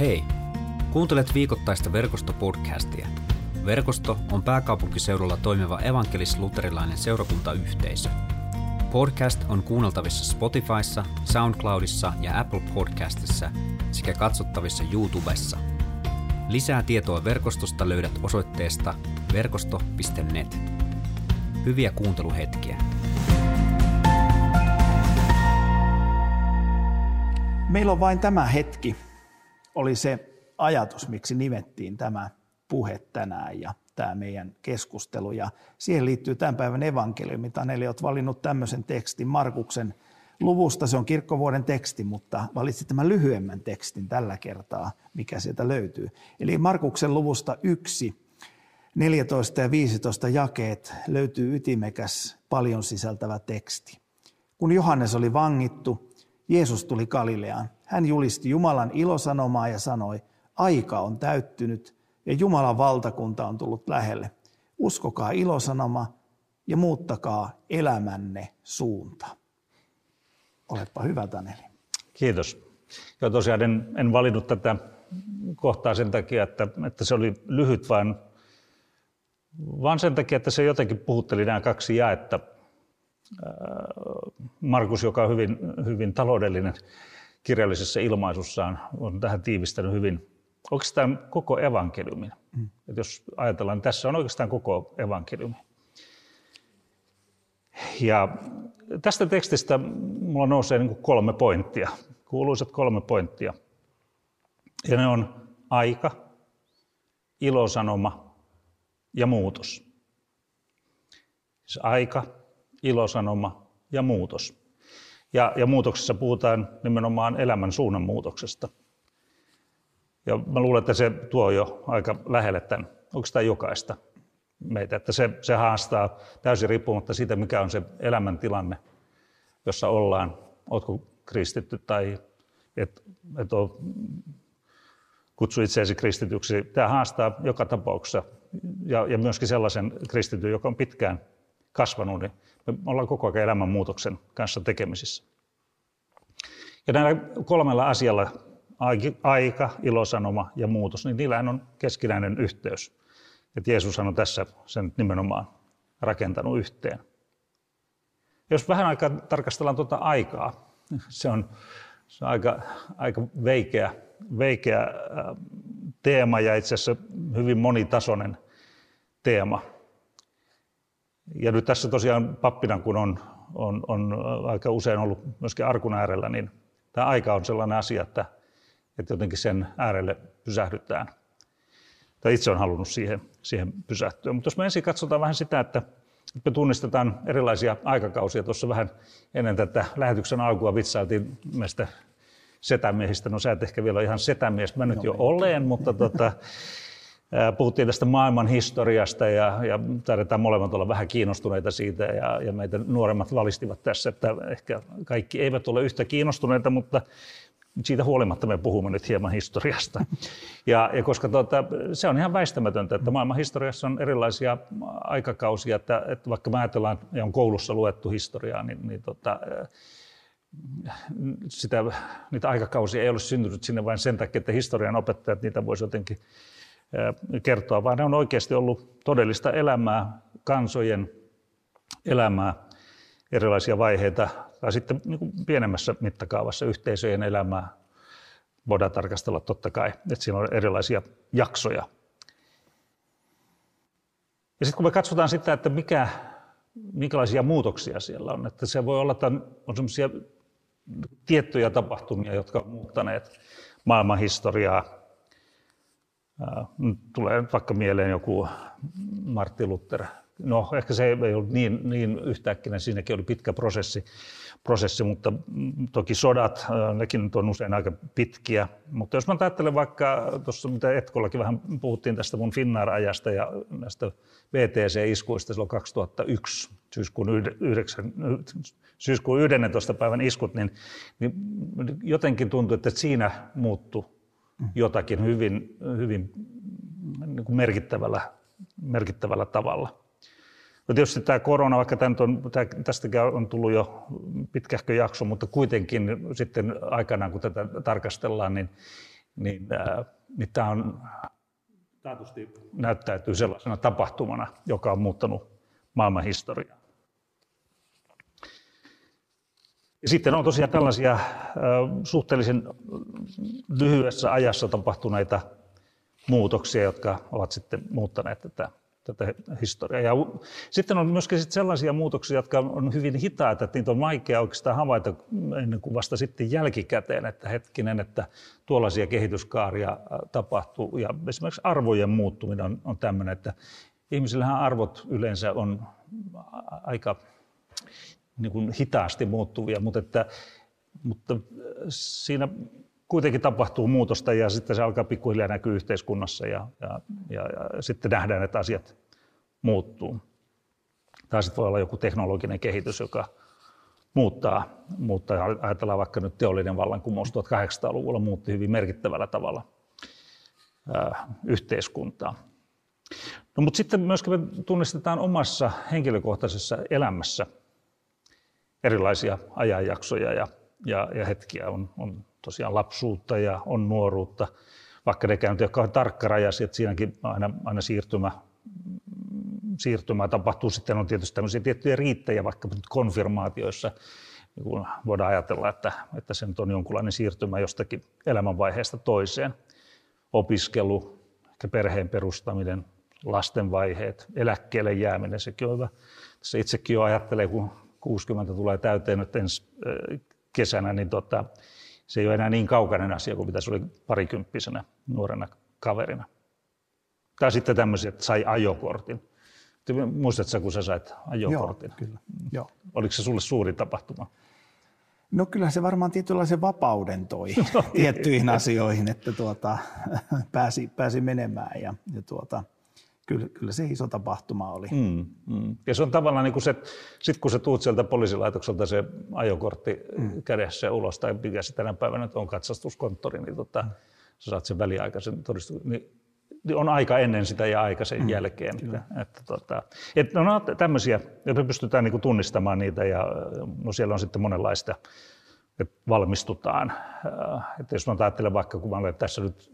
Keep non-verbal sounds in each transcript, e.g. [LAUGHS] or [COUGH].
Hei! Kuuntelet viikoittaista verkostopodcastia. Verkosto on pääkaupunkiseudulla toimiva evankelis-luterilainen seurakuntayhteisö. Podcast on kuunneltavissa Spotifyssa, SoundCloudissa ja Apple Podcastissa sekä katsottavissa YouTubessa. Lisää tietoa verkostosta löydät osoitteesta verkosto.net. Hyviä kuunteluhetkiä. Meillä on vain tämä hetki, oli se ajatus, miksi nimettiin tämä puhe tänään ja tämä meidän keskustelu. Ja siihen liittyy tämän päivän evankeliumi. Taneli, olet valinnut tämmöisen tekstin Markuksen luvusta. Se on kirkkovuoden teksti, mutta valitsit tämän lyhyemmän tekstin tällä kertaa, mikä sieltä löytyy. Eli Markuksen luvusta yksi, 14 ja 15 jakeet löytyy ytimekäs, paljon sisältävä teksti. Kun Johannes oli vangittu, Jeesus tuli Galileaan. Hän julisti Jumalan ilosanomaa ja sanoi, aika on täyttynyt ja Jumalan valtakunta on tullut lähelle. Uskokaa ilosanoma ja muuttakaa elämänne suunta. Olepa hyvä, Taneli. Kiitos. Joo, tosiaan en, en valinnut tätä kohtaa sen takia, että, että se oli lyhyt, vaan, vaan sen takia, että se jotenkin puhutteli nämä kaksi jaetta. Markus, joka on hyvin, hyvin taloudellinen kirjallisessa ilmaisussaan, on tähän tiivistänyt hyvin oikeastaan koko evankeliumin. Mm. Että jos ajatellaan, niin tässä on oikeastaan koko evankeliumi. Ja tästä tekstistä mulla nousee niin kolme pointtia, kuuluisat kolme pointtia. Ja ne on aika, ilosanoma ja muutos. Siis aika, ilosanoma ja muutos. Ja, ja muutoksessa puhutaan nimenomaan elämän suunnan muutoksesta – ja mä luulen, että se tuo jo aika lähelle tämän, onko tämä jokaista meitä, että se, se haastaa täysin riippumatta siitä, mikä on se elämäntilanne, jossa ollaan, ootko kristitty tai et, et ole, kutsu itseäsi kristityksi. Tämä haastaa joka tapauksessa. Ja, ja myöskin sellaisen kristityn, joka on pitkään kasvanut, niin me ollaan koko ajan elämänmuutoksen kanssa tekemisissä. Ja näillä kolmella asialla aika, ilosanoma ja muutos, niin niillähän on keskinäinen yhteys. Että Jeesus on tässä sen nimenomaan rakentanut yhteen. Jos vähän aikaa tarkastellaan tuota aikaa, se on, se on aika, aika veikeä, veikeä teema ja itse asiassa hyvin monitasoinen teema. Ja nyt tässä tosiaan pappina, kun on, on, on aika usein ollut myöskin arkun äärellä, niin tämä aika on sellainen asia, että että jotenkin sen äärelle pysähdytään. Tai itse on halunnut siihen, siihen pysähtyä. Mutta jos me ensin katsotaan vähän sitä, että me tunnistetaan erilaisia aikakausia. Tuossa vähän ennen tätä lähetyksen alkua vitsailtiin meistä setämiehistä. No sä et ehkä vielä ihan setämies, mä nyt no, jo olen, mutta tota, [LAUGHS] puhuttiin tästä maailman historiasta ja, ja taidetaan molemmat olla vähän kiinnostuneita siitä ja, ja meitä nuoremmat valistivat tässä, että ehkä kaikki eivät ole yhtä kiinnostuneita, mutta siitä huolimatta me puhumme nyt hieman historiasta. Ja, ja koska tuota, se on ihan väistämätöntä, että maailman historiassa on erilaisia aikakausia, että, että vaikka me ajatellaan ja on koulussa luettu historiaa, niin, niin tota, sitä, niitä aikakausia ei ole syntynyt sinne vain sen takia, että historian opettajat niitä voisi jotenkin kertoa, vaan ne on oikeasti ollut todellista elämää, kansojen elämää, erilaisia vaiheita tai sitten niin kuin pienemmässä mittakaavassa yhteisöjen elämää voidaan tarkastella totta kai, että siinä on erilaisia jaksoja. Ja sitten kun me katsotaan sitä, että mikä, minkälaisia muutoksia siellä on, että se voi olla, että on sellaisia tiettyjä tapahtumia, jotka ovat muuttaneet maailman historiaa. Tulee vaikka mieleen joku Martti Luther. No ehkä se ei ollut niin, niin yhtäkkinen, siinäkin oli pitkä prosessi prosessi, mutta toki sodat, nekin on usein aika pitkiä. Mutta jos mä ajattelen vaikka tuossa, mitä Etkollakin vähän puhuttiin tästä mun Finnair-ajasta ja näistä VTC-iskuista silloin 2001, syyskuun, 9, syyskuun 11. päivän iskut, niin, niin jotenkin tuntuu, että siinä muuttui jotakin hyvin, hyvin niin kuin merkittävällä, merkittävällä tavalla. No tietysti tämä korona, vaikka on, tästäkin on tullut jo pitkähkö jakso, mutta kuitenkin sitten aikanaan kun tätä tarkastellaan, niin, niin, niin tämä on taatusti näyttäytyy sellaisena tapahtumana, joka on muuttanut maailman historiaa. Ja sitten on tosiaan tällaisia suhteellisen lyhyessä ajassa tapahtuneita muutoksia, jotka ovat sitten muuttaneet tätä, tätä historiaa. Ja sitten on myöskin sitten sellaisia muutoksia, jotka on hyvin hitaita, että niitä on vaikea oikeastaan havaita ennen kuin vasta sitten jälkikäteen, että hetkinen, että tuollaisia kehityskaaria tapahtuu. Ja esimerkiksi arvojen muuttuminen on, on tämmöinen, että ihmisillähän arvot yleensä on aika niin kuin hitaasti muuttuvia, mutta, että, mutta siinä kuitenkin tapahtuu muutosta ja sitten se alkaa pikkuhiljaa näkyä yhteiskunnassa ja, ja, ja, ja sitten nähdään, että asiat muuttuu. Tai sitten voi olla joku teknologinen kehitys, joka muuttaa, muuttaa. Ajatellaan vaikka nyt teollinen vallankumous 1800-luvulla muutti hyvin merkittävällä tavalla ää, yhteiskuntaa. No, mutta sitten myöskin me tunnistetaan omassa henkilökohtaisessa elämässä erilaisia ajanjaksoja ja, ja, ja hetkiä. On, on tosiaan lapsuutta ja on nuoruutta, vaikka ne ei ole tarkkarajaisia, että siinäkin aina, aina siirtymä, siirtymä tapahtuu. Sitten on tietysti tämmöisiä tiettyjä riittäjiä, vaikka nyt konfirmaatioissa, niin voidaan ajatella, että, että se on jonkunlainen siirtymä jostakin elämänvaiheesta toiseen. Opiskelu, ehkä perheen perustaminen, lasten vaiheet, eläkkeelle jääminen, sekin on hyvä. Tässä itsekin jo ajattelee, kun 60 tulee täyteen nyt ensi kesänä, niin tota, se ei ole enää niin kaukainen asia kuin mitä se oli parikymppisenä nuorena kaverina. Tai sitten tämmöisiä, että sai ajokortin. Muistatko, kun sä sait ajokortin? Joo, kyllä. Joo. Oliko se sulle suuri tapahtuma? No kyllä se varmaan tietynlaisen vapauden toi [LAUGHS] no, tiettyihin asioihin, että tuota, [LAUGHS] pääsi, pääsi menemään ja, ja tuota, kyllä, kyllä se iso tapahtuma oli. Mm, mm. Ja se on tavallaan niin kuin se, sit kun sä tuut sieltä poliisilaitokselta se ajokortti mm. kädessä ulos, tai mikä se tänä päivänä on katsastuskonttori, niin tota, mm. sä saat sen väliaikaisen todistuksen, niin, niin on aika ennen sitä ja aika sen mm. jälkeen. Että, että, tota, että no, no tämmöisiä, ja me pystytään niin kuin tunnistamaan niitä, ja no siellä on sitten monenlaista valmistutaan. Äh, että jos mä ajattelen vaikka, kun mä olen tässä nyt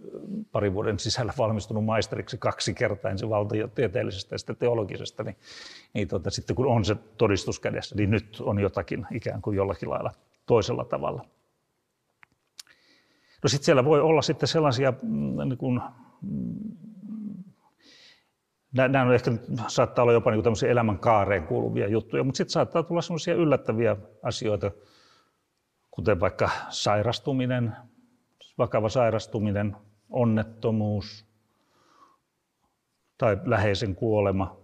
parin vuoden sisällä valmistunut maisteriksi kaksi kertaa, ensin valtiotieteellisestä ja sitten teologisesta, niin, niin tota, sitten kun on se todistus kädessä, niin nyt on jotakin ikään kuin jollakin lailla toisella tavalla. No sitten siellä voi olla sitten sellaisia, mm, niin kuin, mm, nämä on ehkä saattaa olla jopa niin tämmöisiä elämänkaareen kuuluvia juttuja, mutta sitten saattaa tulla sellaisia yllättäviä asioita, kuten vaikka sairastuminen, vakava sairastuminen, onnettomuus tai läheisen kuolema,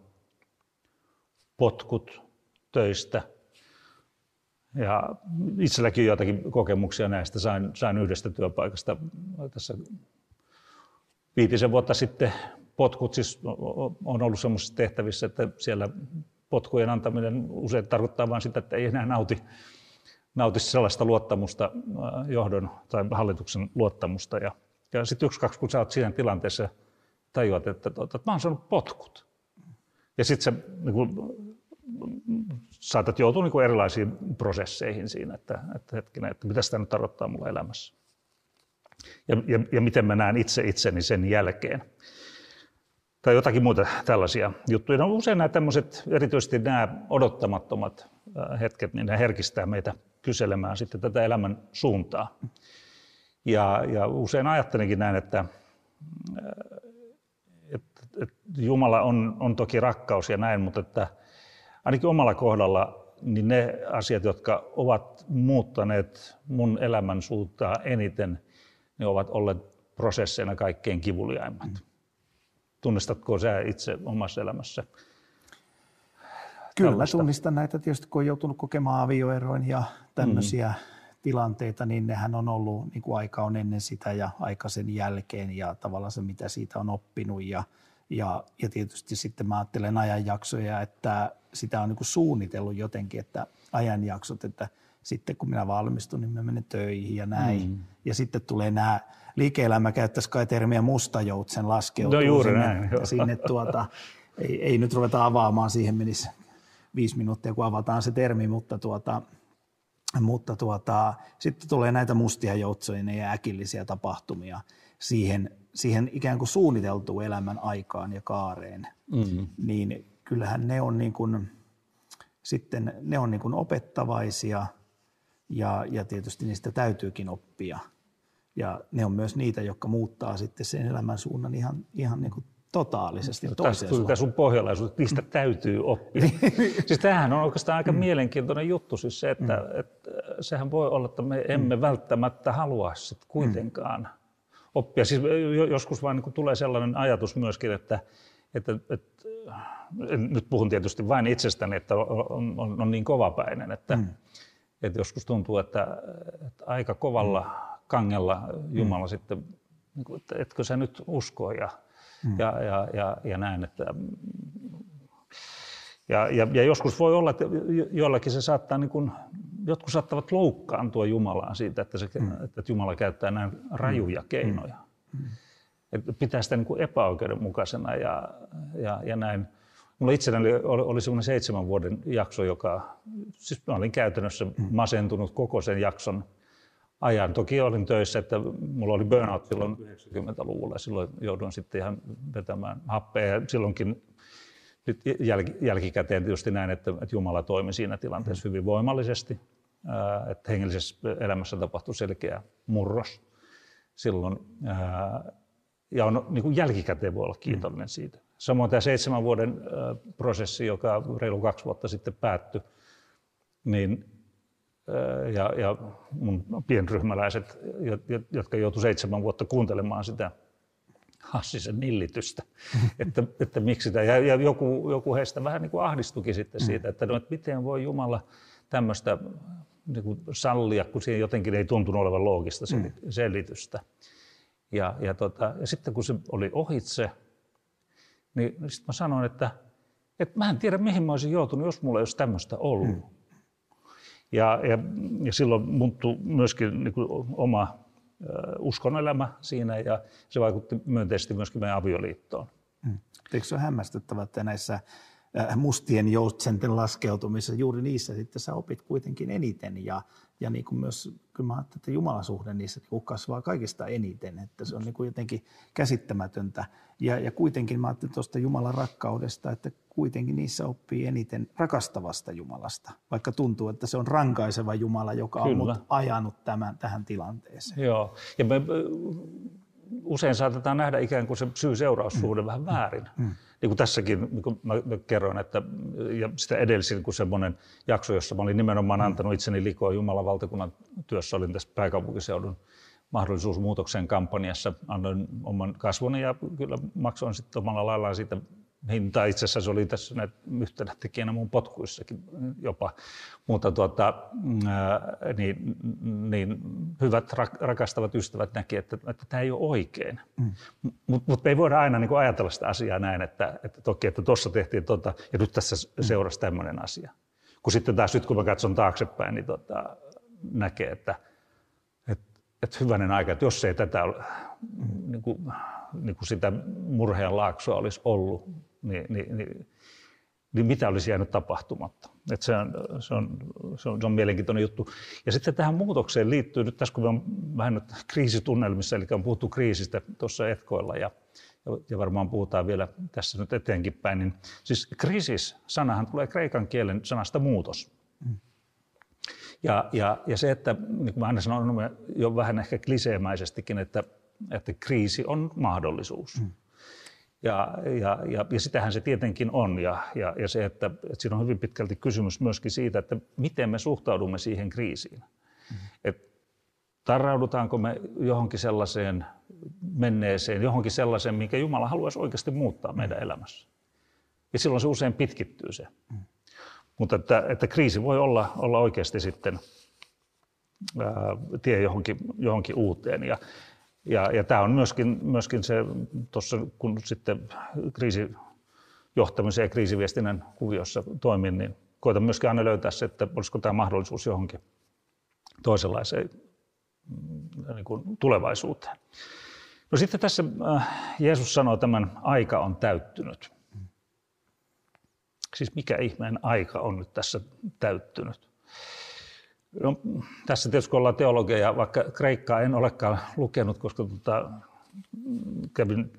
potkut töistä. Ja itselläkin joitakin kokemuksia näistä sain, sain yhdestä työpaikasta tässä viitisen vuotta sitten. Potkut siis on ollut sellaisissa tehtävissä, että siellä potkujen antaminen usein tarkoittaa vain sitä, että ei enää nauti nautisi sellaista luottamusta, äh, johdon tai hallituksen luottamusta. Ja, ja sitten yksi, kaksi, kun sä oot siinä tilanteessa, tajuat, että, että, että mä oon saanut potkut. Ja sitten sä niin kun, saatat joutua niin erilaisiin prosesseihin siinä, että, että hetkinen, että mitä sitä nyt tarkoittaa mulla elämässä. Ja, ja, ja miten mä näen itse itseni sen jälkeen. Tai jotakin muuta tällaisia juttuja. No usein nämä tämmöiset, erityisesti nämä odottamattomat äh, hetket, niin ne herkistää meitä kyselemään sitten tätä elämän suuntaa. Ja, ja usein ajattelenkin näin, että, että, että Jumala on, on toki rakkaus ja näin, mutta että ainakin omalla kohdalla niin ne asiat, jotka ovat muuttaneet mun elämän suuntaa eniten, ne ovat olleet prosesseina kaikkein kivuliaimmat. Mm. Tunnistatko sä itse omassa elämässä Kyllä tällaista. tunnistan näitä tietysti, kun on joutunut kokemaan avioeroin ja tämmöisiä mm. tilanteita, niin nehän on ollut, niin kuin aika on ennen sitä ja aika sen jälkeen ja tavallaan se, mitä siitä on oppinut ja, ja, ja tietysti sitten mä ajattelen ajanjaksoja, että sitä on niin kuin suunnitellut jotenkin, että ajanjaksot, että sitten kun minä valmistun, niin mä menen töihin ja näin. Mm. Ja sitten tulee nämä, liike-elämä käyttäisi kai termiä mustajoutsen laskeutuu no juuri sinne, näin, sinne tuota, ei, ei nyt ruveta avaamaan, siihen menisi viisi minuuttia, kun avataan se termi, mutta, tuota, mutta tuota, sitten tulee näitä mustia joutsoja ja äkillisiä tapahtumia. siihen, siihen ikään kuin suunniteltuun elämän aikaan ja kaareen, mm-hmm. niin kyllähän ne on niin kuin, sitten ne on niin kuin opettavaisia ja, ja tietysti niistä täytyykin oppia. Ja ne on myös niitä, jotka muuttaa sitten sen elämän suunnan ihan, ihan niin kuin totaalisesti no, toiseen suuntaan. Tästä sun pohjalaisuus, niistä täytyy oppia. [LAUGHS] siis tämähän on oikeastaan aika mm. mielenkiintoinen juttu, siis se, että, mm. että sehän voi olla, että me emme mm. välttämättä halua sit kuitenkaan mm. oppia. Siis joskus vaan niin tulee sellainen ajatus myöskin, että, että, että nyt puhun tietysti vain itsestäni, että on, on, on niin kovapäinen, että, mm. että joskus tuntuu, että, että aika kovalla mm. kangella Jumala mm. sitten, niin kuin, että etkö sä nyt usko ja, mm. ja, ja, ja, ja näin, että ja, ja, ja joskus voi olla, että jollakin se saattaa, niin kuin, jotkut saattavat loukkaantua Jumalaan siitä, että, se, mm. että Jumala käyttää näin rajuja mm. keinoja. Mm. Että pitää sitä niin kuin epäoikeudenmukaisena ja, ja, ja näin. Mulla itselläni oli, oli semmoinen seitsemän vuoden jakso, joka, siis mä olin käytännössä mm. masentunut koko sen jakson ajan. Toki olin töissä, että mulla oli burnout silloin 90-luvulla ja silloin jouduin sitten ihan vetämään happea. Ja silloinkin nyt jälkikäteen tietysti näin, että, että Jumala toimi siinä tilanteessa hyvin voimallisesti, että hengellisessä elämässä tapahtui selkeä murros silloin. Ja on, niin kuin jälkikäteen voi olla kiitollinen siitä. Samoin tämä seitsemän vuoden prosessi, joka reilu kaksi vuotta sitten päättyi, niin, ja, ja mun pienryhmäläiset, jotka joutuivat seitsemän vuotta kuuntelemaan sitä Hassisen nillitystä, [LAUGHS] että, että miksi sitä, ja, ja joku, joku heistä vähän niin kuin ahdistukin sitten mm. siitä, että, no, että miten voi Jumala tämmöistä niin kuin sallia, kun siihen jotenkin ei tuntunut olevan loogista mm. selitystä. Ja, ja, tota, ja sitten kun se oli ohitse, niin, niin sitten mä sanoin, että, että mä en tiedä mihin mä olisin joutunut, jos mulla ei olisi tämmöistä ollut. Mm. Ja, ja, ja silloin muuttui myöskin niin kuin oma uskonelämä siinä ja se vaikutti myönteisesti myöskin meidän avioliittoon. Mm. Eikö se ole hämmästyttävää, että näissä mustien joutsenten laskeutumisessa, juuri niissä sitten sä opit kuitenkin eniten ja, ja niin kuin myös, kyllä mä että Jumalasuhde niissä niin kuin kasvaa kaikista eniten, että se on niin kuin jotenkin käsittämätöntä. Ja, ja kuitenkin mä ajattelin tuosta Jumalan rakkaudesta, että kuitenkin niissä oppii eniten rakastavasta Jumalasta, vaikka tuntuu, että se on rankaiseva Jumala, joka on mut ajanut tämän, tähän tilanteeseen. Joo, ja me usein saatetaan nähdä ikään kuin se syy-seuraussuhde mm. vähän väärin. Mm niin kuin tässäkin, niin kuin mä kerroin, että ja sitä edellisin kuin semmoinen jakso, jossa mä olin nimenomaan mm. antanut itseni likoa Jumalan valtakunnan työssä, olin tässä pääkaupunkiseudun mahdollisuusmuutoksen kampanjassa, annoin oman kasvoni ja kyllä maksoin sitten omalla laillaan siitä hinta itse asiassa se oli tässä näitä yhtenä tekijänä mun potkuissakin jopa, mutta tuota, ää, niin, niin hyvät rakastavat ystävät näki, että, että tämä ei ole oikein. Mm. Mutta mut me ei voida aina niin ajatella sitä asiaa näin, että, että toki, että tuossa tehtiin tota, ja nyt tässä mm. seurasi tämmöinen asia. Kun sitten taas nyt kun mä katson taaksepäin, niin tota, näkee, että, että, että hyvänen aika, että jos ei tätä niin kuin, niin kuin sitä murheen laaksoa olisi ollut, niin, niin, niin, niin mitä olisi jäänyt tapahtumatta. Et se, on, se, on, se, on, se on mielenkiintoinen juttu. Ja sitten tähän muutokseen liittyy nyt tässä, kun me on vähän nyt kriisitunnelmissa, eli on puhuttu kriisistä tuossa etkoilla ja, ja varmaan puhutaan vielä tässä nyt eteenkin päin, niin siis kriisis sanahan tulee kreikan kielen sanasta muutos. Mm. Ja, ja, ja se, että niin kuin mä aina sanon jo vähän ehkä kliseemäisestikin, että, että kriisi on mahdollisuus. Mm. Ja, ja, ja, ja sitähän se tietenkin on. Ja, ja, ja se, että, että siinä on hyvin pitkälti kysymys myöskin siitä, että miten me suhtaudumme siihen kriisiin. Mm-hmm. Et tarraudutaanko me johonkin sellaiseen menneeseen, johonkin sellaiseen, mikä Jumala haluaisi oikeasti muuttaa meidän mm-hmm. elämässä. Ja silloin se usein pitkittyy se. Mm-hmm. Mutta että, että kriisi voi olla, olla oikeasti sitten ää, tie johonkin, johonkin uuteen. Ja, ja, ja tämä on myöskin, myöskin se, tuossa kun sitten kriisijohtamisen ja kriisiviestinnän kuviossa toimin, niin koitan myöskin aina löytää se, että olisiko tämä mahdollisuus johonkin toisenlaiseen mm, niin kuin tulevaisuuteen. No sitten tässä äh, Jeesus sanoo tämän, aika on täyttynyt. Siis mikä ihmeen aika on nyt tässä täyttynyt? No, tässä tietysti kun ollaan teologeja, vaikka kreikkaa en olekaan lukenut, koska tota, kävin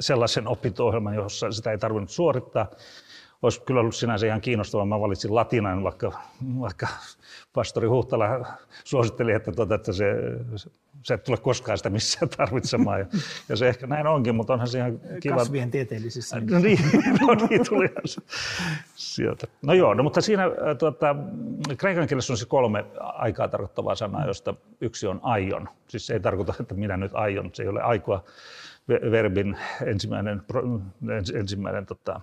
sellaisen opinto-ohjelman, jossa sitä ei tarvinnut suorittaa. Olisi kyllä ollut sinänsä ihan kiinnostavaa. Mä valitsin latinan, vaikka, vaikka pastori Huhtala suositteli, että, tuota, että se, se et tule koskaan sitä missään [LAUGHS] tarvitsemaan. Ja, ja se ehkä näin onkin, mutta onhan se ihan kiva. Kasvien tieteellisissä. No niin, [LAUGHS] no niin tuli sieltä. No joo, no, mutta siinä tuota, kreikan kielessä on se kolme aikaa tarkoittavaa sanaa, josta yksi on aion. Siis se ei tarkoita, että minä nyt aion. Se ei ole aikoa verbin ensimmäinen, ensimmäinen tota,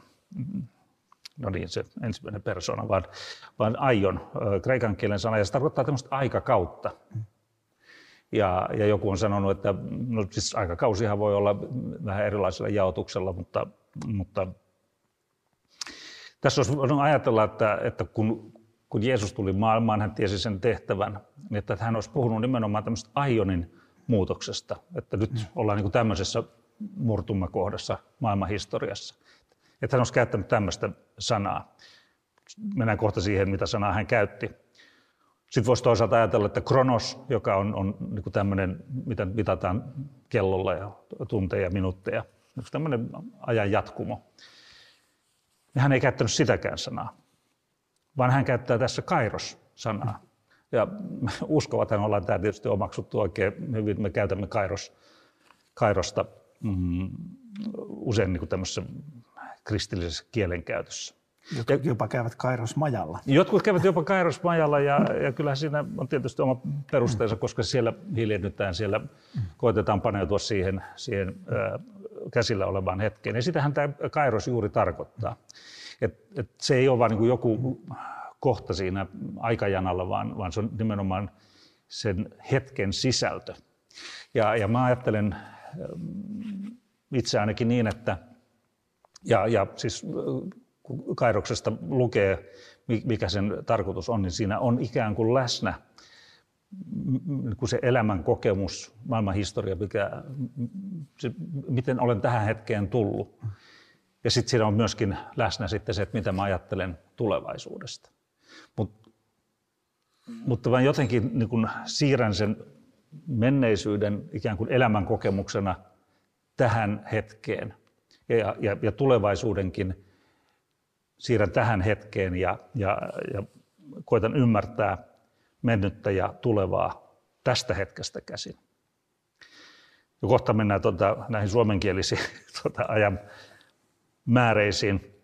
no niin, se ensimmäinen persona, vaan, vaan aion, kreikan kielen sana, ja se tarkoittaa tämmöistä aikakautta. Ja, ja joku on sanonut, että no siis aikakausihan voi olla vähän erilaisella jaotuksella, mutta, mutta tässä olisi voinut ajatella, että, että kun, kun Jeesus tuli maailmaan, hän tiesi sen tehtävän, niin että hän olisi puhunut nimenomaan tämmöistä aionin muutoksesta, että nyt ollaan niin kuin tämmöisessä murtumakohdassa maailmanhistoriassa. Että hän olisi käyttänyt tämmöistä sanaa. Mennään kohta siihen, mitä sanaa hän käytti. Sitten voisi toisaalta ajatella, että kronos, joka on, on niin tämmöinen, mitä mitataan kellolla ja tunteja ja minuutteja, tämmöinen ajan jatkumo. Ja hän ei käyttänyt sitäkään sanaa, vaan hän käyttää tässä kairos-sanaa. Ja uskovat, että ollaan tämä tietysti omaksuttu oikein hyvin. Me käytämme kairos, kairosta mm, usein niin tämmöisessä kristillisessä kielenkäytössä. Jotkut jopa käyvät kairosmajalla. Jotkut käyvät jopa kairosmajalla ja, ja kyllä siinä on tietysti oma perusteensa, koska siellä hiljennytään, siellä koitetaan paneutua siihen, siihen äh, käsillä olevaan hetkeen. Ja sitähän tämä kairos juuri tarkoittaa. Et, et se ei ole vain niin joku kohta siinä aikajanalla, vaan, vaan se on nimenomaan sen hetken sisältö. Ja, ja mä ajattelen itse ainakin niin, että ja, ja siis kun Kairoksesta lukee, mikä sen tarkoitus on, niin siinä on ikään kuin läsnä kun se elämän kokemus, maailman historia, mikä, se, miten olen tähän hetkeen tullut. Ja sitten siinä on myöskin läsnä sitten se, että mitä mä ajattelen tulevaisuudesta. Mut, mutta mä jotenkin niin kun siirrän sen menneisyyden ikään kuin elämän kokemuksena tähän hetkeen ja, ja, ja tulevaisuudenkin siirrän tähän hetkeen ja, ja, ja koitan ymmärtää mennyttä ja tulevaa tästä hetkestä käsin. Ja kohta mennään tuota, näihin suomenkielisiin [LAUGHS] tuota, ajan määreisiin.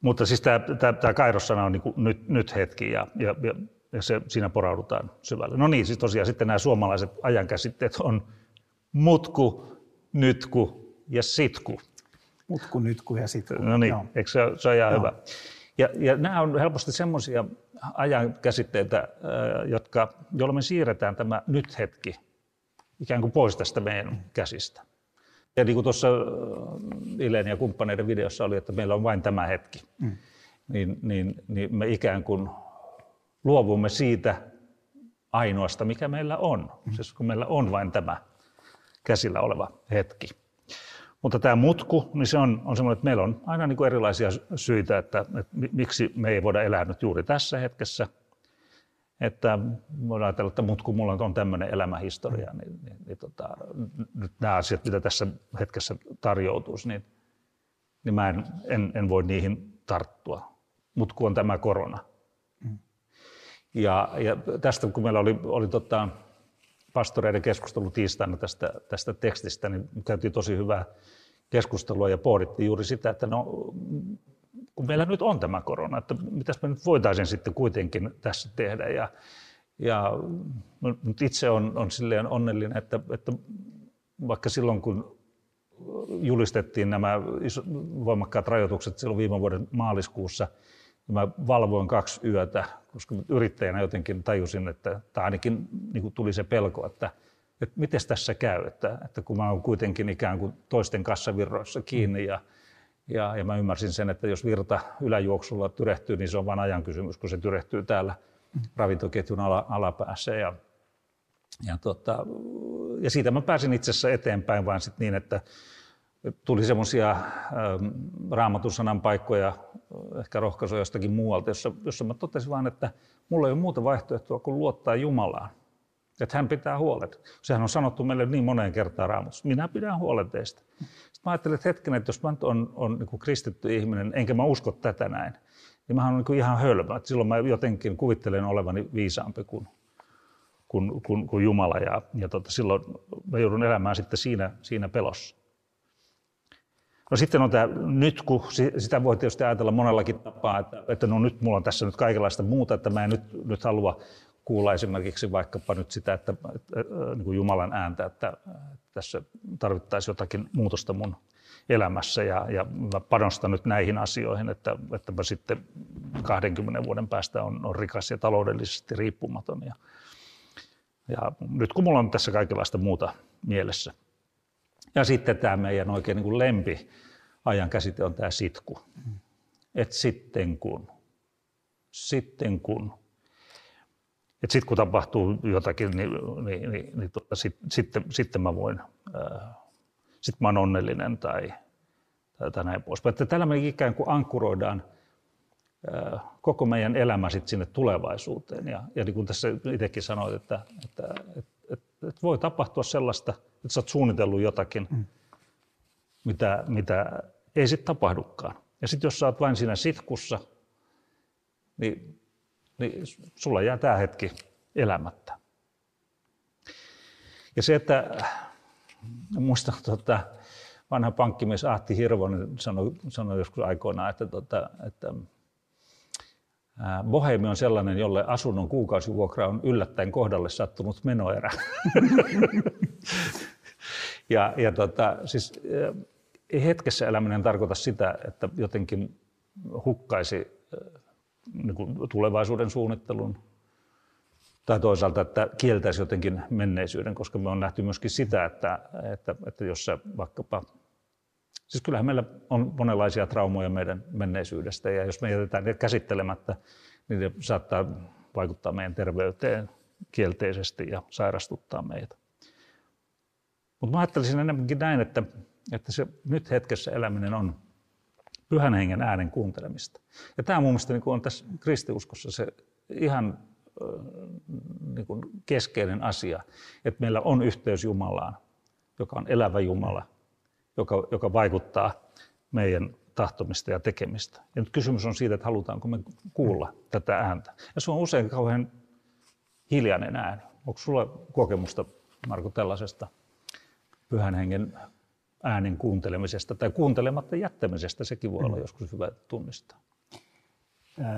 Mutta siis tämä, tämä, tämä kairossana on niin kuin nyt, nyt hetki ja, ja, ja se, siinä poraudutaan syvälle. No niin, siis tosiaan sitten nämä suomalaiset ajankäsitteet on mutku, nytku ja sitku. Mutku, nytku ja sitku. No niin, Joo. eikö se, se ole ihan Joo. hyvä. Ja, ja nämä on helposti semmoisia ajankäsitteitä, jotka, joilla me siirretään tämä nyt hetki ikään kuin pois tästä meidän käsistä. Ja niin kuin tuossa Ilen ja kumppaneiden videossa oli, että meillä on vain tämä hetki, mm. niin, niin, niin me ikään kuin luovumme siitä ainoasta, mikä meillä on. Mm. Siis kun meillä on vain tämä käsillä oleva hetki. Mutta tämä mutku, niin se on, on semmoinen, että meillä on aina niin kuin erilaisia syitä, että, että miksi me ei voida elää nyt juuri tässä hetkessä. Että voidaan ajatella, että mutku, mulla on tämmöinen elämähistoria, niin, niin, niin tota, nyt nämä asiat, mitä tässä hetkessä tarjoutuisi, niin, niin mä en, en, en voi niihin tarttua. Mutku on tämä korona. Mm. Ja, ja tästä, kun meillä oli, oli tota, pastoreiden keskustelu tiistaina tästä, tästä tekstistä, niin käytiin tosi hyvää keskustelua ja pohdittiin juuri sitä, että no, kun meillä nyt on tämä korona, että mitäs me nyt voitaisiin sitten kuitenkin tässä tehdä. Ja, ja itse on, on silleen onnellinen, että, että vaikka silloin kun julistettiin nämä voimakkaat rajoitukset silloin viime vuoden maaliskuussa, mä valvoin kaksi yötä, koska yrittäjänä jotenkin tajusin, että tämä ainakin niin kuin tuli se pelko, että, että miten tässä käy, että, että kun mä oon kuitenkin ikään kuin toisten kassavirroissa kiinni ja, ja, ja mä ymmärsin sen, että jos virta yläjuoksulla tyrehtyy, niin se on vain ajan kysymys, kun se tyrehtyy täällä ravintoketjun ala, alapäässä. Ja, ja, tota, ja siitä mä pääsin itse asiassa eteenpäin vain sit niin, että tuli semmoisia ähm, raamatun sanan paikkoja, ehkä rohkaisuja jostakin muualta, jossa, jossa mä totesin vain, että mulla ei ole muuta vaihtoehtoa kuin luottaa Jumalaan. Että hän pitää huolet. Sehän on sanottu meille niin moneen kertaan raamatussa. Minä pidän huolen teistä. Sitten mä ajattelin, että hetken, että jos mä on, on niin kristitty ihminen, enkä mä usko tätä näin, niin mä olen niin ihan hölmö. Että silloin mä jotenkin kuvittelen olevani viisaampi kuin, kuin, kuin, kuin Jumala. Ja, ja tota, silloin mä joudun elämään sitten siinä, siinä pelossa. No sitten on tämä, nyt kun sitä voi tietysti ajatella monellakin tapaa, että, että no nyt mulla on tässä nyt kaikenlaista muuta, että mä en nyt, nyt halua kuulla esimerkiksi vaikkapa nyt sitä, että, että niin kuin Jumalan ääntä, että, että tässä tarvittaisiin jotakin muutosta mun elämässä ja, ja mä panostan nyt näihin asioihin, että, että mä sitten 20 vuoden päästä on, on rikas ja taloudellisesti riippumaton. Ja, ja nyt kun mulla on tässä kaikenlaista muuta mielessä. Ja sitten tämä meidän oikein niin lempi ajan käsite on tämä sitku. Et sitten kun, sitten kun. Et sitten kun tapahtuu jotakin, niin, niin, niin, niin tuota, sit, sitten, sitten mä voin, äh, sitten mä oon onnellinen tai, tai, tai näin poispäin. Että tällä me ikään kuin ankkuroidaan äh, koko meidän elämä sit sinne tulevaisuuteen. Ja, ja niin kuin tässä itsekin sanoit, että, että, että, että, voi tapahtua sellaista, että sä oot suunnitellut jotakin, mm. mitä, mitä ei sitten tapahdukaan. Ja sitten jos sä oot vain siinä sitkussa, niin, niin sulla jää tämä hetki elämättä. Ja se, että muistan tota, vanha pankkimies Ahti Hirvonen sanoi, sanoi joskus aikoinaan, että, tota, että Bohemi on sellainen, jolle asunnon kuukausivuokra on yllättäen kohdalle sattunut menoerä. [LAUGHS] ja, ja tota, siis, hetkessä eläminen tarkoita sitä, että jotenkin hukkaisi niin kuin tulevaisuuden suunnittelun tai toisaalta, että kieltäisi jotenkin menneisyyden, koska me on nähty myöskin sitä, että, että, että jos sä vaikkapa Siis kyllähän meillä on monenlaisia traumoja meidän menneisyydestä ja jos me jätetään ne käsittelemättä, niin ne saattaa vaikuttaa meidän terveyteen kielteisesti ja sairastuttaa meitä. Mutta mä ajattelisin enemmänkin näin, että, että se nyt hetkessä eläminen on pyhän hengen äänen kuuntelemista. Ja tämä mun mielestä niin on tässä kristiuskossa se ihan niin kuin keskeinen asia, että meillä on yhteys Jumalaan, joka on elävä Jumala, joka, joka vaikuttaa meidän tahtomista ja tekemistä. Ja nyt kysymys on siitä, että halutaanko me kuulla tätä ääntä. Ja se on usein kauhean hiljainen ääni. Onko sulla kokemusta, Marko, tällaisesta pyhän hengen äänen kuuntelemisesta tai kuuntelematta jättämisestä? Sekin voi olla mm. joskus hyvä tunnistaa.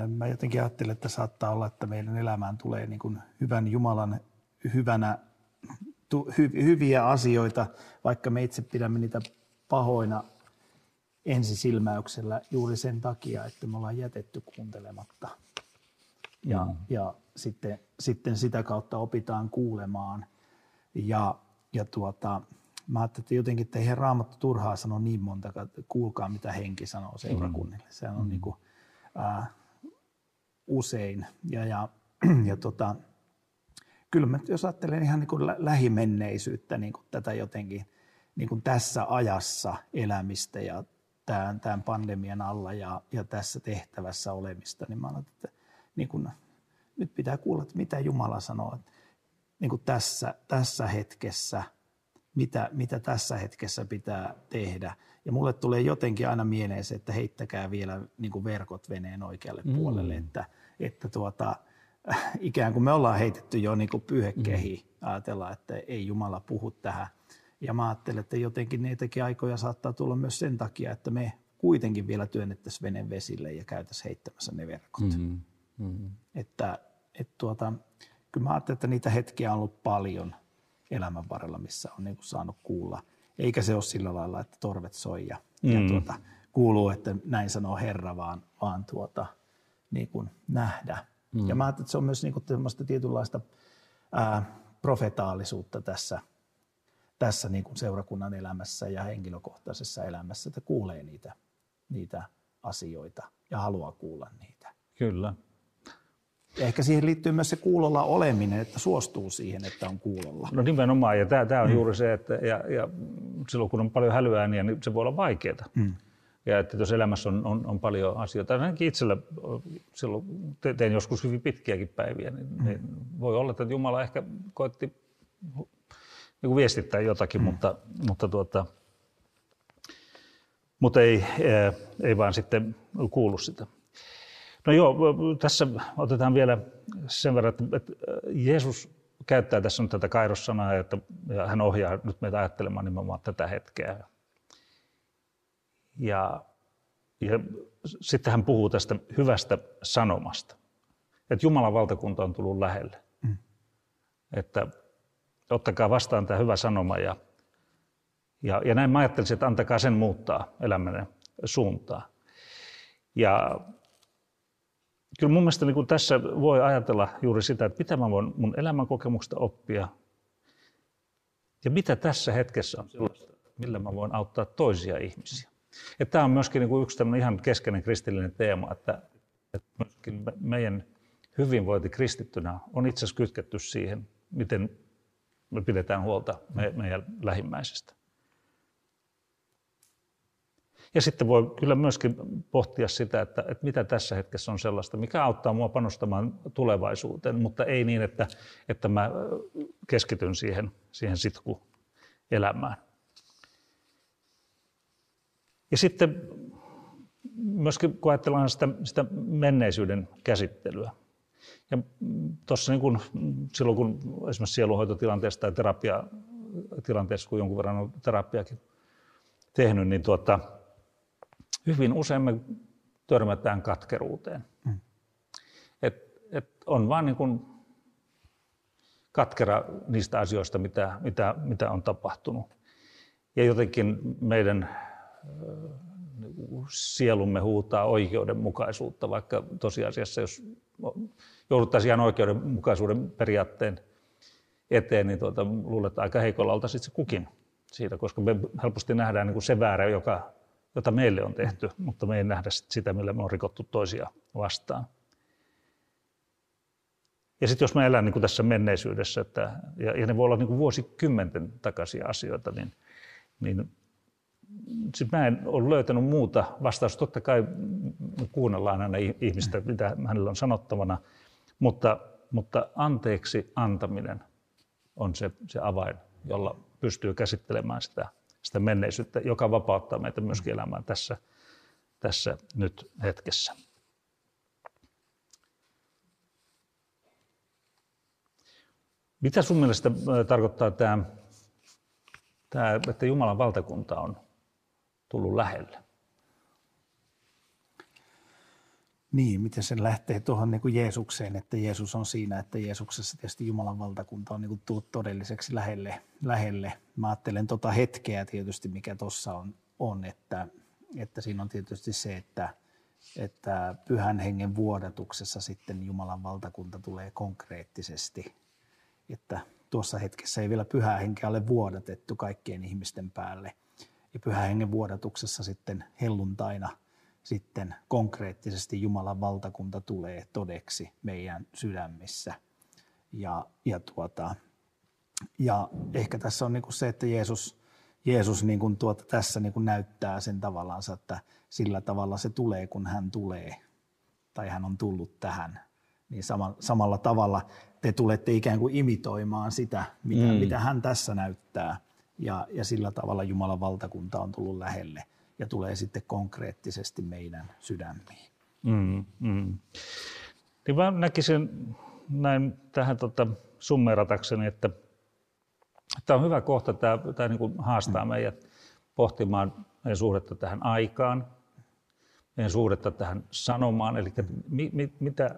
Mä jotenkin ajattelen, että saattaa olla, että meidän elämään tulee niin kuin hyvän Jumalan hyvänä hy, hyviä asioita, vaikka me itse pidämme niitä pahoina ensisilmäyksellä juuri sen takia, että me ollaan jätetty kuuntelematta. Ja, mm. ja sitten, sitten sitä kautta opitaan kuulemaan. Ja, ja tuota, mä ajattelin, että jotenkin, että eihän raamattu turhaa sano niin monta, että kuulkaa mitä henki sanoo seurakunnille. Sehän on mm. niin kuin, äh, usein. Ja, ja, ja tota, kyllä mä, jos ajattelen ihan niin kuin lähimenneisyyttä, niin kuin tätä jotenkin niin kuin tässä ajassa elämistä ja tämän, tämän pandemian alla ja, ja tässä tehtävässä olemista, niin mä ajattelen, että niin kuin, nyt pitää kuulla, että mitä Jumala sanoo että niin kuin tässä, tässä hetkessä, mitä, mitä tässä hetkessä pitää tehdä. Ja mulle tulee jotenkin aina mieleen se, että heittäkää vielä niin kuin verkot veneen oikealle mm. puolelle, että, että tuota, ikään kuin me ollaan heitetty jo niin kuin pyyhekkehi, mm. ajatellaan, että ei Jumala puhu tähän. Ja mä ajattelen, että jotenkin niitäkin aikoja saattaa tulla myös sen takia, että me kuitenkin vielä työnnettäisiin veneen vesille ja käytäisiin heittämässä ne verkot. Mm-hmm. Mm-hmm. Että, et tuota, kyllä mä ajattelen, että niitä hetkiä on ollut paljon elämän varrella, missä on niin kuin saanut kuulla. Eikä se ole sillä lailla, että torvet soi ja, mm. ja tuota, kuuluu, että näin sanoo Herra, vaan, vaan tuota, niin kuin nähdä. Mm. Ja mä ajattelen, että se on myös niin kuin tietynlaista ää, profetaalisuutta tässä, tässä niin kuin seurakunnan elämässä ja henkilökohtaisessa elämässä, että kuulee niitä, niitä asioita ja haluaa kuulla niitä. Kyllä. Ja ehkä siihen liittyy myös se kuulolla oleminen, että suostuu siihen, että on kuulolla. No nimenomaan, ja tämä, tämä on mm. juuri se, että ja, ja silloin kun on paljon hälyääniä, niin se voi olla vaikeaa. Mm. Ja että jos elämässä on, on, on paljon asioita, ainakin itsellä silloin tein joskus hyvin pitkiäkin päiviä, niin, mm. niin voi olla, että Jumala ehkä koetti niin viestittää jotakin, mm. mutta, mutta, tuota, mutta ei, ei vaan sitten kuulu sitä. No joo, tässä otetaan vielä sen verran, että Jeesus käyttää tässä nyt tätä kairossanaa, että, ja hän ohjaa nyt meitä ajattelemaan nimenomaan tätä hetkeä. Ja, ja sitten hän puhuu tästä hyvästä sanomasta, että Jumalan valtakunta on tullut lähelle. Mm. Että ottakaa vastaan tämä hyvä sanoma ja, ja, ja näin mä ajattelisin, että antakaa sen muuttaa elämänne suuntaa. Ja kyllä mun mielestä niin tässä voi ajatella juuri sitä, että mitä mä voin mun elämänkokemuksesta oppia ja mitä tässä hetkessä on sellaista, millä mä voin auttaa toisia ihmisiä. Ja tämä on myöskin niin kuin yksi ihan keskeinen kristillinen teema, että, että myöskin meidän hyvinvointi kristittynä on itse asiassa kytketty siihen, miten me pidetään huolta meidän lähimmäisestä. Ja sitten voi kyllä myöskin pohtia sitä, että, että mitä tässä hetkessä on sellaista, mikä auttaa mua panostamaan tulevaisuuteen, mutta ei niin, että, että mä keskityn siihen, siihen sitkuelämään. Ja sitten myöskin kun ajatellaan sitä, sitä menneisyyden käsittelyä. Ja tuossa niin kun, silloin kun esimerkiksi sieluhoitotilanteessa tai terapiatilanteessa, kun jonkun verran on terapiakin tehnyt, niin tuota, hyvin usein me törmätään katkeruuteen. Mm. Et, et on vaan niin kuin katkera niistä asioista, mitä, mitä, mitä on tapahtunut. Ja jotenkin meidän sielumme huutaa oikeudenmukaisuutta, vaikka tosiasiassa jos jouduttaisiin ihan oikeudenmukaisuuden periaatteen eteen, niin tuota, luulen, että aika heikolla oltaisiin se kukin siitä, koska me helposti nähdään niin kuin se väärä, joka jota meille on tehty, mutta me ei nähdä sitä, millä me on rikottu toisia vastaan. Ja sitten jos me elän niin kuin tässä menneisyydessä, että, ja, ja ne voi olla niin kuin vuosikymmenten takaisia asioita, niin, niin sit mä en ole löytänyt muuta vastausta. Totta kai kuunnellaan aina ihmistä, mitä hänellä on sanottavana, mutta, mutta anteeksi antaminen on se, se avain, jolla pystyy käsittelemään sitä sitä menneisyyttä, joka vapauttaa meitä myöskin elämään tässä, tässä nyt hetkessä. Mitä sun mielestä tarkoittaa tämä, tämä, että Jumalan valtakunta on tullut lähelle? Niin, miten se lähtee tuohon niin kuin Jeesukseen, että Jeesus on siinä, että Jeesuksessa tietysti Jumalan valtakunta on niin kuin todelliseksi lähelle. lähelle. Mä ajattelen tuota hetkeä tietysti, mikä tuossa on, on että, että siinä on tietysti se, että, että pyhän hengen vuodatuksessa sitten Jumalan valtakunta tulee konkreettisesti, että tuossa hetkessä ei vielä pyhää henkeä ole vuodatettu kaikkien ihmisten päälle. Ja pyhän hengen vuodatuksessa sitten helluntaina – sitten konkreettisesti Jumalan valtakunta tulee todeksi meidän sydämissä. Ja, ja, tuota, ja ehkä tässä on niin se, että Jeesus, Jeesus niin kuin tuota, tässä niin kuin näyttää sen tavallaan, että sillä tavalla se tulee, kun hän tulee, tai hän on tullut tähän. Niin sama, samalla tavalla te tulette ikään kuin imitoimaan sitä, mitä, mm. mitä hän tässä näyttää. Ja, ja sillä tavalla Jumalan valtakunta on tullut lähelle – ja tulee sitten konkreettisesti meidän sydämiin. Mm, mm. Niin mä näkisin näin tähän tota, summeratakseni, että tämä on hyvä kohta, tämä, tämä niin kuin haastaa mm. meidät pohtimaan meidän suhdetta tähän aikaan, meidän suhdetta tähän sanomaan, eli mi, mi, mitä,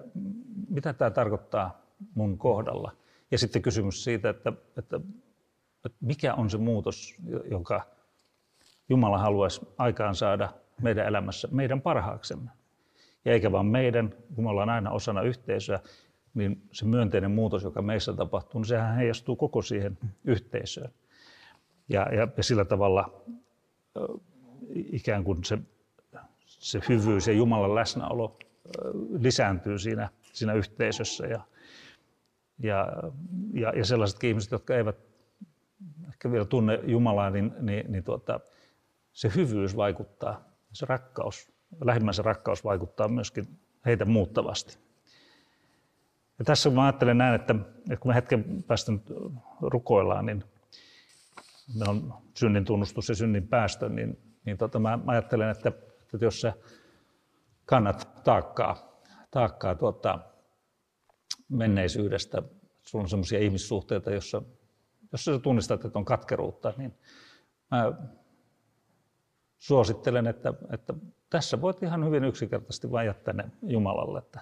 mitä tämä tarkoittaa mun kohdalla. Ja sitten kysymys siitä, että, että, että mikä on se muutos, joka Jumala haluaisi aikaan saada meidän elämässä meidän parhaaksemme. Ja eikä vain meidän, kun me ollaan aina osana yhteisöä, niin se myönteinen muutos, joka meissä tapahtuu, niin sehän heijastuu koko siihen yhteisöön. Ja, ja, ja sillä tavalla ikään kuin se, se hyvyys ja Jumalan läsnäolo lisääntyy siinä, siinä yhteisössä. Ja, ja, ja, sellaisetkin ihmiset, jotka eivät ehkä vielä tunne Jumalaa, niin, niin, niin tuota, se hyvyys vaikuttaa se rakkaus, lähimmäisen rakkaus vaikuttaa myöskin heitä muuttavasti. Ja tässä mä ajattelen näin, että, että kun me hetken päästä rukoillaan, niin me on synnin tunnustus ja synnin päästö, niin, niin tota, mä ajattelen, että, että jos sä kannat taakkaa, taakkaa tuota, menneisyydestä, sulla on sellaisia ihmissuhteita, jossa, jossa sä tunnistat, että on katkeruutta, niin mä suosittelen, että, että tässä voit ihan hyvin yksinkertaisesti vain jättää ne Jumalalle että,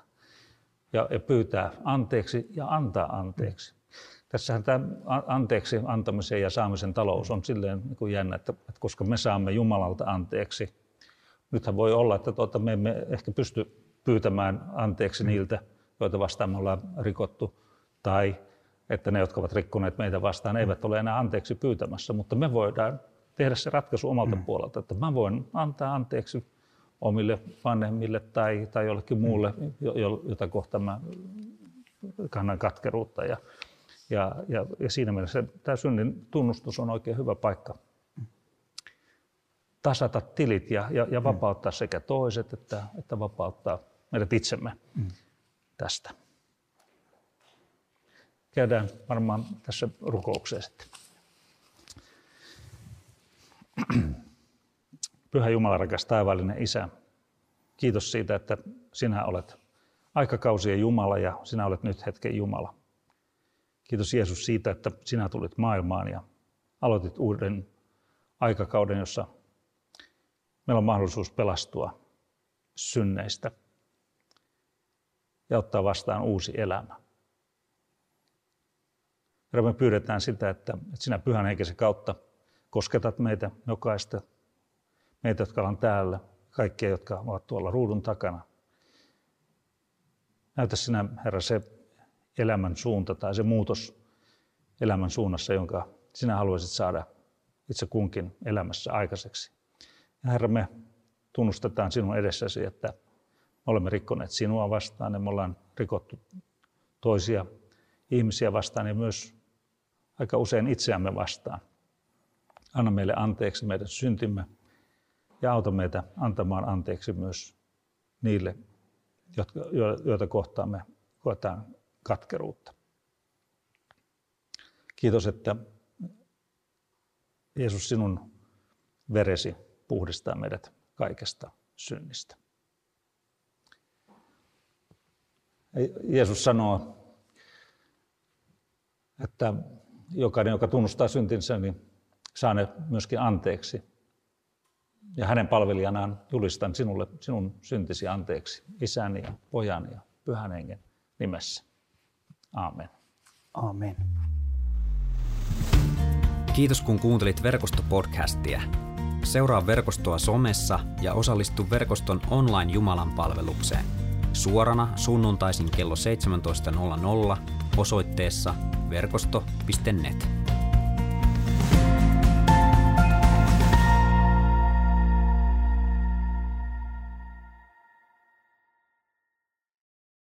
ja, ja pyytää anteeksi ja antaa anteeksi. Tässähän tämä anteeksi antamisen ja saamisen talous on silleen niin kuin jännä, että, että koska me saamme Jumalalta anteeksi, nythän voi olla, että tuota, me emme ehkä pysty pyytämään anteeksi niiltä, joita vastaan me ollaan rikottu, tai että ne, jotka ovat rikkoneet meitä vastaan, eivät ole enää anteeksi pyytämässä, mutta me voidaan tehdä se ratkaisu omalta mm. puolelta, että mä voin antaa anteeksi omille vanhemmille tai, tai jollekin muulle, jota kohta mä kannan katkeruutta. Ja, ja, ja, ja siinä mielessä tämä synnin tunnustus on oikein hyvä paikka tasata tilit ja, ja, ja vapauttaa sekä toiset että, että vapauttaa meidät itsemme mm. tästä. Käydään varmaan tässä rukoukseen sitten. Pyhä Jumala, rakas taivaallinen Isä, kiitos siitä, että sinä olet aikakausien Jumala ja sinä olet nyt hetken Jumala. Kiitos Jeesus siitä, että sinä tulit maailmaan ja aloitit uuden aikakauden, jossa meillä on mahdollisuus pelastua synneistä ja ottaa vastaan uusi elämä. Herra, me pyydetään sitä, että sinä pyhän henkisen kautta kosketat meitä jokaista, meitä, jotka on täällä, kaikkia, jotka ovat tuolla ruudun takana. Näytä sinä, Herra, se elämän suunta tai se muutos elämän suunnassa, jonka sinä haluaisit saada itse kunkin elämässä aikaiseksi. Ja Herra, me tunnustetaan sinun edessäsi, että me olemme rikkoneet sinua vastaan ja me ollaan rikottu toisia ihmisiä vastaan ja myös aika usein itseämme vastaan. Anna meille anteeksi meidän syntimme ja auta meitä antamaan anteeksi myös niille, jotka, joita kohtaamme koetaan katkeruutta. Kiitos, että Jeesus sinun veresi puhdistaa meidät kaikesta synnistä. Jeesus sanoo, että jokainen, joka tunnustaa syntinsä, niin saa ne myöskin anteeksi. Ja hänen palvelijanaan julistan sinulle sinun syntisi anteeksi isäni ja pojani ja pyhän hengen nimessä. Aamen. Aamen. Kiitos kun kuuntelit verkostopodcastia. Seuraa verkostoa somessa ja osallistu verkoston online Jumalan palvelukseen. Suorana sunnuntaisin kello 17.00 osoitteessa verkosto.net.